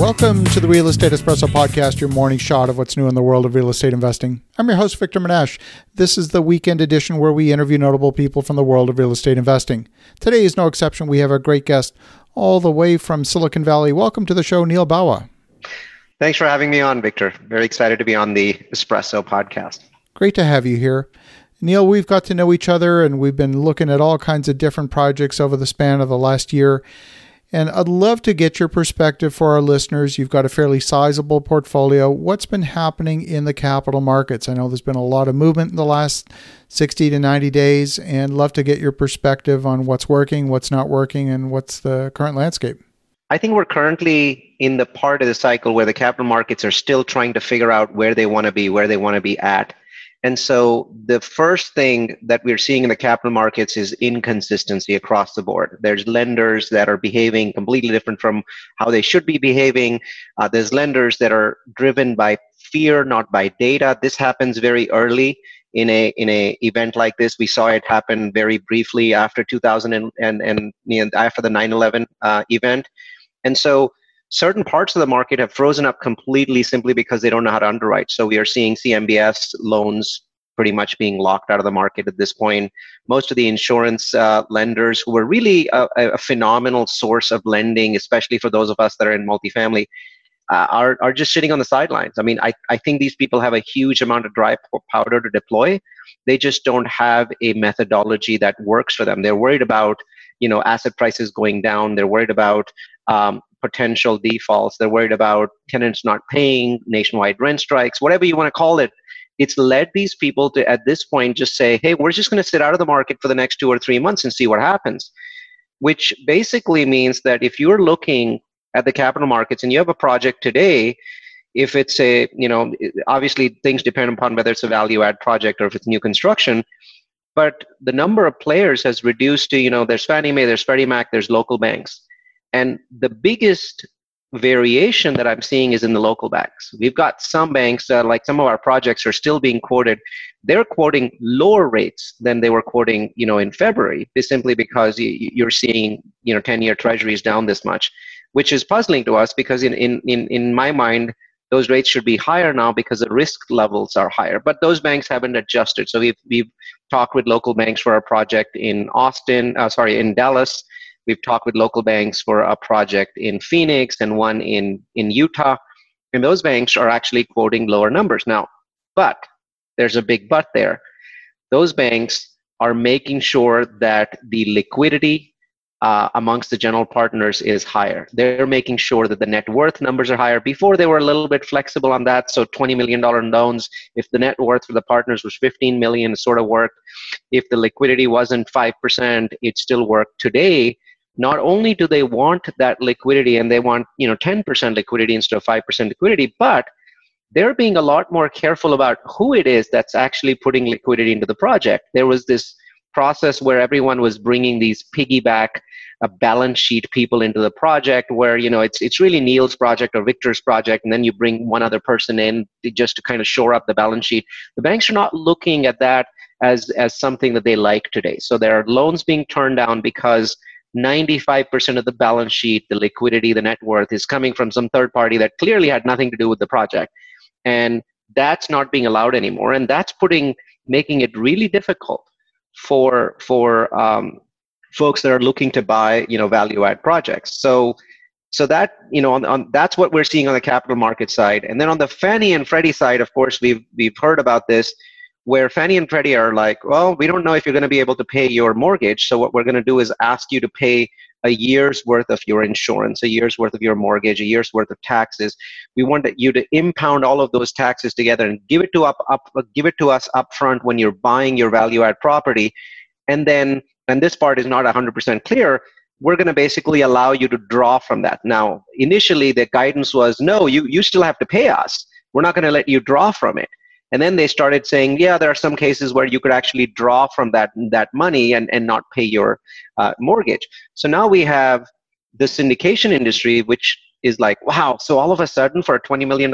Welcome to the Real Estate Espresso Podcast, your morning shot of what's new in the world of real estate investing. I'm your host, Victor Menasce. This is the weekend edition where we interview notable people from the world of real estate investing. Today is no exception. We have a great guest all the way from Silicon Valley. Welcome to the show, Neal Bawa. Thanks for having me on, Victor. Very excited to be on the Espresso podcast. Great to have you here. Neal, we've got to know each other and we've been looking at all kinds of different projects over the span of the last year. And I'd love to get your perspective for our listeners. You've got a fairly sizable portfolio. What's been happening in the capital markets? I know there's been a lot of movement in the last 60 to 90 days, and love to get your perspective on what's working, what's not working, and what's the current landscape. I think we're currently in the part of the cycle where the capital markets are still trying to figure out where they want to be, where they want to be at. And so the first thing that we're seeing in the capital markets is inconsistency across the board. There's lenders that are behaving completely different from how they should be behaving. Uh, there's lenders that are driven by fear, not by data. This happens very early in a in a event like this. We saw it happen very briefly after 2000 and and, and after the 9/11 uh, event. And so certain parts of the market have frozen up completely simply because they don't know how to underwrite. So we are seeing CMBS loans pretty much being locked out of the market at this point. Most of the insurance uh, lenders who were really a, a, phenomenal source of lending, especially for those of us that are in multifamily, uh, are, are just sitting on the sidelines. I mean, I, I think these people have a huge amount of dry powder to deploy. They just don't have a methodology that works for them. They're worried about, you know, asset prices going down. They're worried about um, potential defaults. They're worried about tenants not paying, nationwide rent strikes, whatever you want to call it. It's led these people to, at this point, just say, hey, we're just going to sit out of the market for the next two or three months and see what happens. Which basically means that if you're looking at the capital markets and you have a project today, if it's a, you know, obviously things depend upon whether it's a value add project or if it's new construction, but the number of players has reduced to, you know, there's Fannie Mae, there's Freddie Mac, there's local banks and the biggest variation that I'm seeing is in the local banks. We've got some banks, uh, like some of our projects are still being quoted. They're quoting lower rates than they were quoting, you know, in February, simply because you're seeing, you know, 10-year treasuries down this much, which is puzzling to us because in, in, in, in my mind, those rates should be higher now because the risk levels are higher. But those banks haven't adjusted. So we've, we've talked with local banks for our project in Austin, uh, sorry, in Dallas, We've talked with local banks for a project in Phoenix and one in, in Utah. And those banks are actually quoting lower numbers now. But there's a big but there. Those banks are making sure that the liquidity uh, amongst the general partners is higher. They're making sure that the net worth numbers are higher. Before they were a little bit flexible on that, so $20 million loans, if the net worth for the partners was 15 million, it sort of worked. If the liquidity wasn't 5%, it still worked. Today, not only do they want that liquidity and they want you know 10% liquidity instead of 5% liquidity but they're being a lot more careful about who it is that's actually putting liquidity into the project. There was this process where everyone was bringing these piggyback uh, balance sheet people into the project where you know it's it's really Neal's project or Victor's project and then you bring one other person in just to kind of shore up the balance sheet. The banks are not looking at that as as something that they like today. So there are loans being turned down because 95% of the balance sheet, the liquidity, the net worth is coming from some third party that clearly had nothing to do with the project. And that's not being allowed anymore. And that's putting, making it really difficult for, for um, folks that are looking to buy, you know, value add projects. So, so that, you know, on, on, that's what we're seeing on the capital market side. And then on the Fannie and Freddie side, of course, we've, we've heard about this where Fannie and Freddie are like, well, we don't know if you're going to be able to pay your mortgage. So what we're going to do is ask you to pay a year's worth of your insurance, a year's worth of your mortgage, a year's worth of taxes. We want you to impound all of those taxes together and give it to up, up give it to us up front when you're buying your value add property. And then, and this part is not 100% clear, we're going to basically allow you to draw from that. Now, initially the guidance was, no, you, you still have to pay us. We're not going to let you draw from it. And then they started saying, yeah, there are some cases where you could actually draw from that, that money and, and not pay your uh, mortgage. So now we have the syndication industry, which is like, wow, so all of a sudden for a $20 million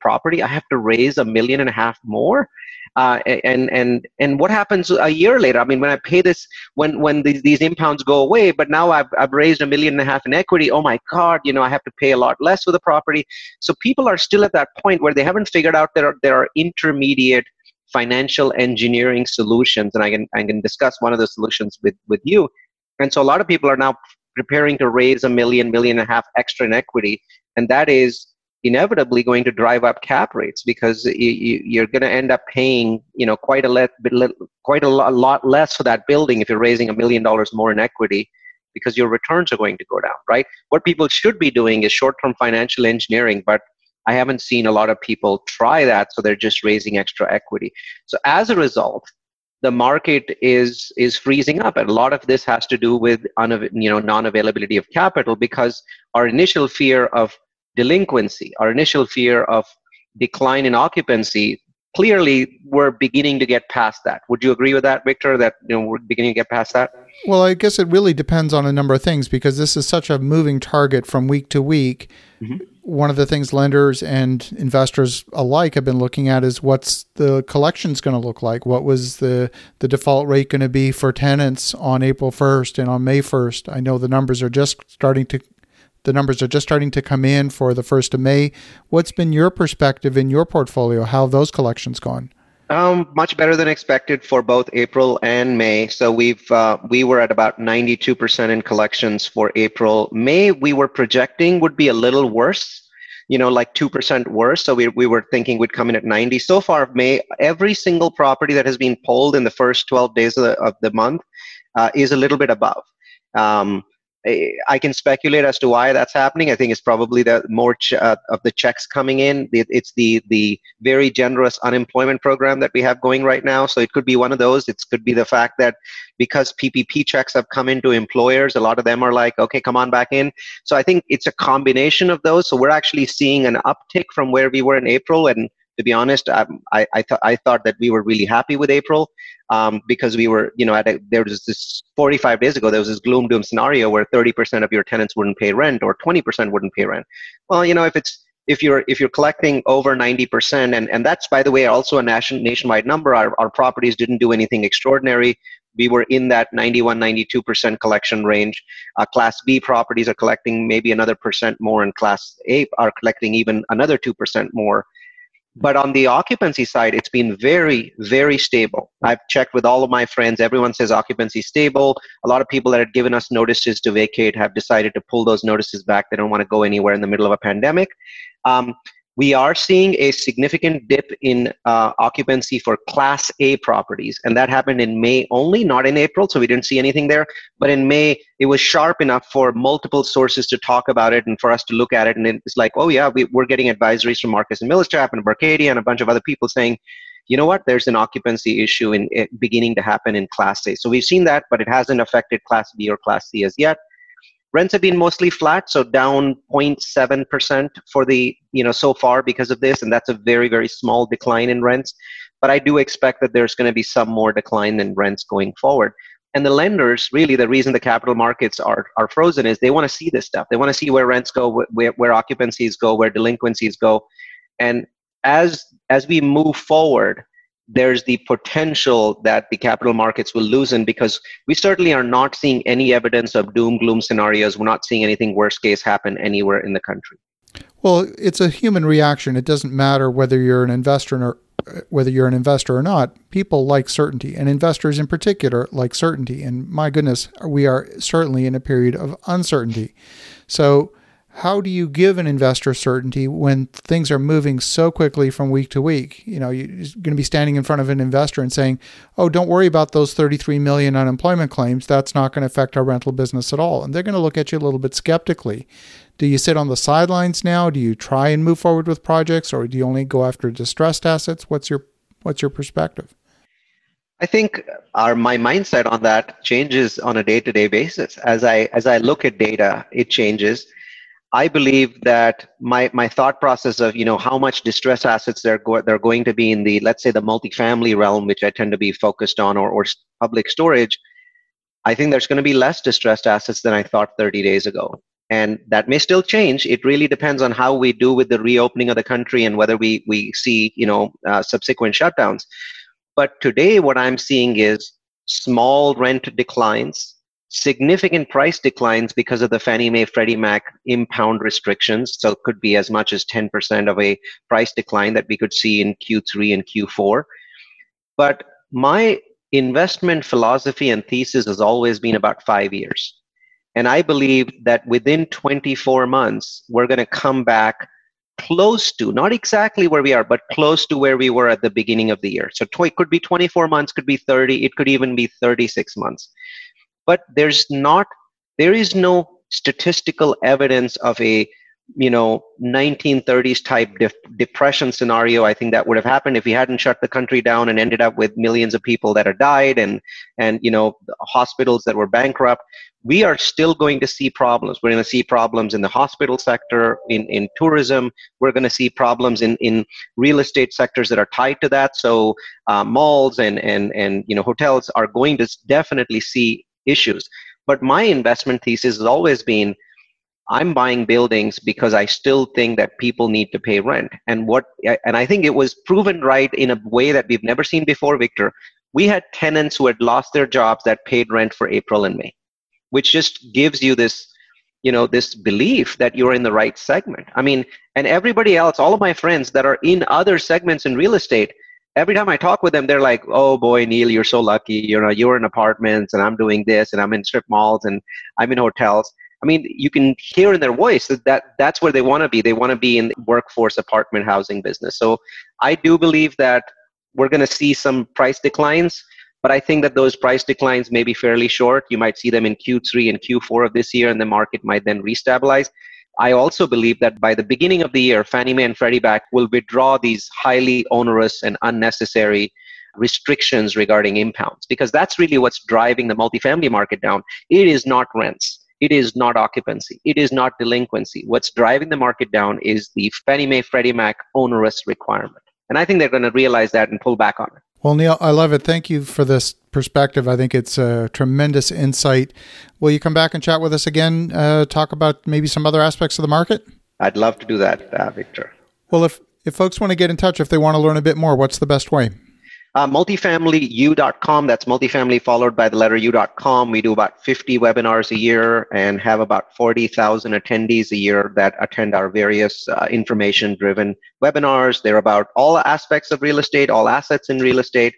property, I have to raise a million and a half more. Uh, and and and what happens a year later? I mean, when I pay this, when when these, these impounds go away, but now I've I've raised a million and a half in equity. Oh my God, you know, I have to pay a lot less for the property. So people are still at that point where they haven't figured out there are there are intermediate financial engineering solutions, and I can I can discuss one of the solutions with with you. And so a lot of people are now preparing to raise a million, million and a half extra in equity, and that is inevitably going to drive up cap rates because you, are going to end up paying you know quite a let, quite a lot less for that building if you're raising a million dollars more in equity because your returns are going to go down right? What people should be doing is short-term financial engineering but i haven't seen a lot of people try that so they're just raising extra equity. So as a result the market is is freezing up and a lot of this has to do with you know non-availability of capital because our initial fear of delinquency, our initial fear of decline in occupancy, clearly we're beginning to get past that. Would you agree with that, Victor? That you know we're beginning to get past that. Well, I guess it really depends on a number of things because this is such a moving target from week to week. Mm-hmm. One of the things lenders and investors alike have been looking at is what's the collections going to look like? What was the the default rate going to be for tenants on April 1st and on May 1st? I know the numbers are just starting to the numbers are just starting to come in for the 1st of May. What's been your perspective in your portfolio? How have those collections gone? Um, much better than expected for both April and May. So we've uh, we were at about 92% in collections for April. May we were projecting would be a little worse, you know, like 2% worse. So we we were thinking would come in at 90. So far, May every single property that has been polled in the first 12 days of the, of the month uh, is a little bit above. Um, I can speculate as to why that's happening. I think it's probably the more ch- uh, of the checks coming in. It's the the very generous unemployment program that we have going right now. So it could be one of those. It could be the fact that because PPP checks have come into employers, a lot of them are like, okay, come on back in. So I think it's a combination of those. So we're actually seeing an uptick from where we were in April, and to be honest, um, I I, th- I thought that we were really happy with April um, because we were, you know, a, there was this 45 days ago, there was this gloom doom scenario where 30% of your tenants wouldn't pay rent or 20% wouldn't pay rent. Well, you know, if it's if you're if you're collecting over 90% and, and that's by the way also a nation, nationwide number our, our properties didn't do anything extraordinary. We were in that 91 92% collection range. Uh, class b properties are collecting maybe another percent more and class a are collecting even another 2% more but on the occupancy side, it's been very, very stable. I've checked with all of my friends. Everyone says occupancy stable. A lot of people that had given us notices to vacate have decided to pull those notices back. They don't want to go anywhere in the middle of a pandemic. Um, we are seeing a significant dip in uh, occupancy for Class A properties, and that happened in May only, not in April, so we didn't see anything there. But in May, it was sharp enough for multiple sources to talk about it and for us to look at it. And it's like, oh, yeah, we, are getting advisories from Marcus and Millichap and Berkadia and a bunch of other people saying, you know what, there's an occupancy issue in beginning to happen in Class A. So we've seen that, but it hasn't affected Class B or Class C as yet. Rents have been mostly flat, so down 0.7% for the, you know, so far because of this, and that's a very, very small decline in rents. But I do expect that there's going to be some more decline in rents going forward. And the lenders, really, the reason the capital markets are, are frozen is they want to see this stuff. They want to see where rents go, where, where occupancies go, where delinquencies go. And as as we move forward, there's the potential that the capital markets will loosen because we certainly are not seeing any evidence of doom gloom scenarios. We're not seeing anything worst case happen anywhere in the country. Well, it's a human reaction. It doesn't matter whether you're an investor or whether you're an investor or not. People like certainty, and investors in particular like certainty. And my goodness, we are certainly in a period of uncertainty. So how do you give an investor certainty when things are moving so quickly from week to week? You know, you're going to be standing in front of an investor and saying, "Oh, don't worry about those 33 million unemployment claims. That's not going to affect our rental business at all." And they're going to look at you a little bit skeptically. Do you sit on the sidelines now? Do you try and move forward with projects, or do you only go after distressed assets? What's your what's your perspective? I think our my mindset on that changes on a day-to-day basis. As I as I look at data, it changes I believe that my, my thought process of you know how much distress assets they're go- they're going to be in the let's say the multifamily realm, which I tend to be focused on, or, or public storage, I think there's going to be less distressed assets than I thought 30 days ago. and that may still change it really depends on how we do with the reopening of the country and whether we we see you know uh, subsequent shutdowns but today what i'm seeing is small rent declines significant price declines because of the Fannie Mae Freddie Mac impound restrictions. So it could be as much as 10% of a price decline that we could see in Q3 and Q4. But my investment philosophy and thesis has always been about five years. And I believe that within 24 months, we're going to come back close to, not exactly where we are, but close to where we were at the beginning of the year. So it could be 24 months, could be 30, it could even be 36 months but there's not there is no statistical evidence of a you know 1930s type depression scenario. I think that would have happened if we hadn't shut the country down and ended up with millions of people that have died and and you know hospitals that were bankrupt. We are still going to see problems. We're going to see problems in the hospital sector in in tourism. We're going to see problems in in real estate sectors that are tied to that. So uh, malls and and and you know hotels are going to definitely see issues. But my investment thesis has always been I'm buying buildings because I still think that people need to pay rent. And what and I think it was proven right in a way that we've never seen before, Victor. We had tenants who had lost their jobs that paid rent for April and May, which just gives you this you know this belief that you're in the right segment i mean and everybody else all of my friends that are in other segments in real estate every time I talk with them, they're like, "Oh boy, Neal, you're so lucky. You know, you're in apartments, and I'm doing this, and I'm in strip malls, and I'm in hotels." I mean, you can hear in their voice that, that that's where they want to be. They want to be in the workforce apartment housing business. So I do believe that we're going to see some price declines, but I think that those price declines may be fairly short. You might see them in Q3 and Q4 of this year, and the market might then restabilize. I also believe that by the beginning of the year, Fannie Mae and Freddie Mac will withdraw these highly onerous and unnecessary restrictions regarding impounds because that's really what's driving the multifamily market down. It is not rents. It is not occupancy. It is not delinquency. What's driving the market down is the Fannie Mae Freddie Mac onerous requirement. And I think they're going to realize that and pull back on it. Well, Neal, I love it. Thank you for this perspective. I think it's a tremendous insight. Will you come back and chat with us again? Uh, talk about maybe some other aspects of the market. I'd love to do that, uh, Victor. Well, if if folks want to get in touch, if they want to learn a bit more, what's the best way? Uh, multifamilyu.com. That's multifamily followed by the letter u.com. We do about 50 webinars a year and have about 40,000 attendees a year that attend our various uh, information driven webinars. They're about all aspects of real estate, all assets in real estate.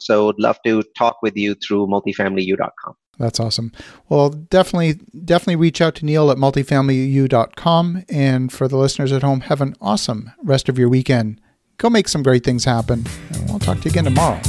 So would love to talk with you through multifamilyU.com. That's awesome. Well, definitely, definitely reach out to Neal at multifamilyU.com. And for the listeners at home, have an awesome rest of your weekend. Go make some great things happen. And we'll talk to you again tomorrow.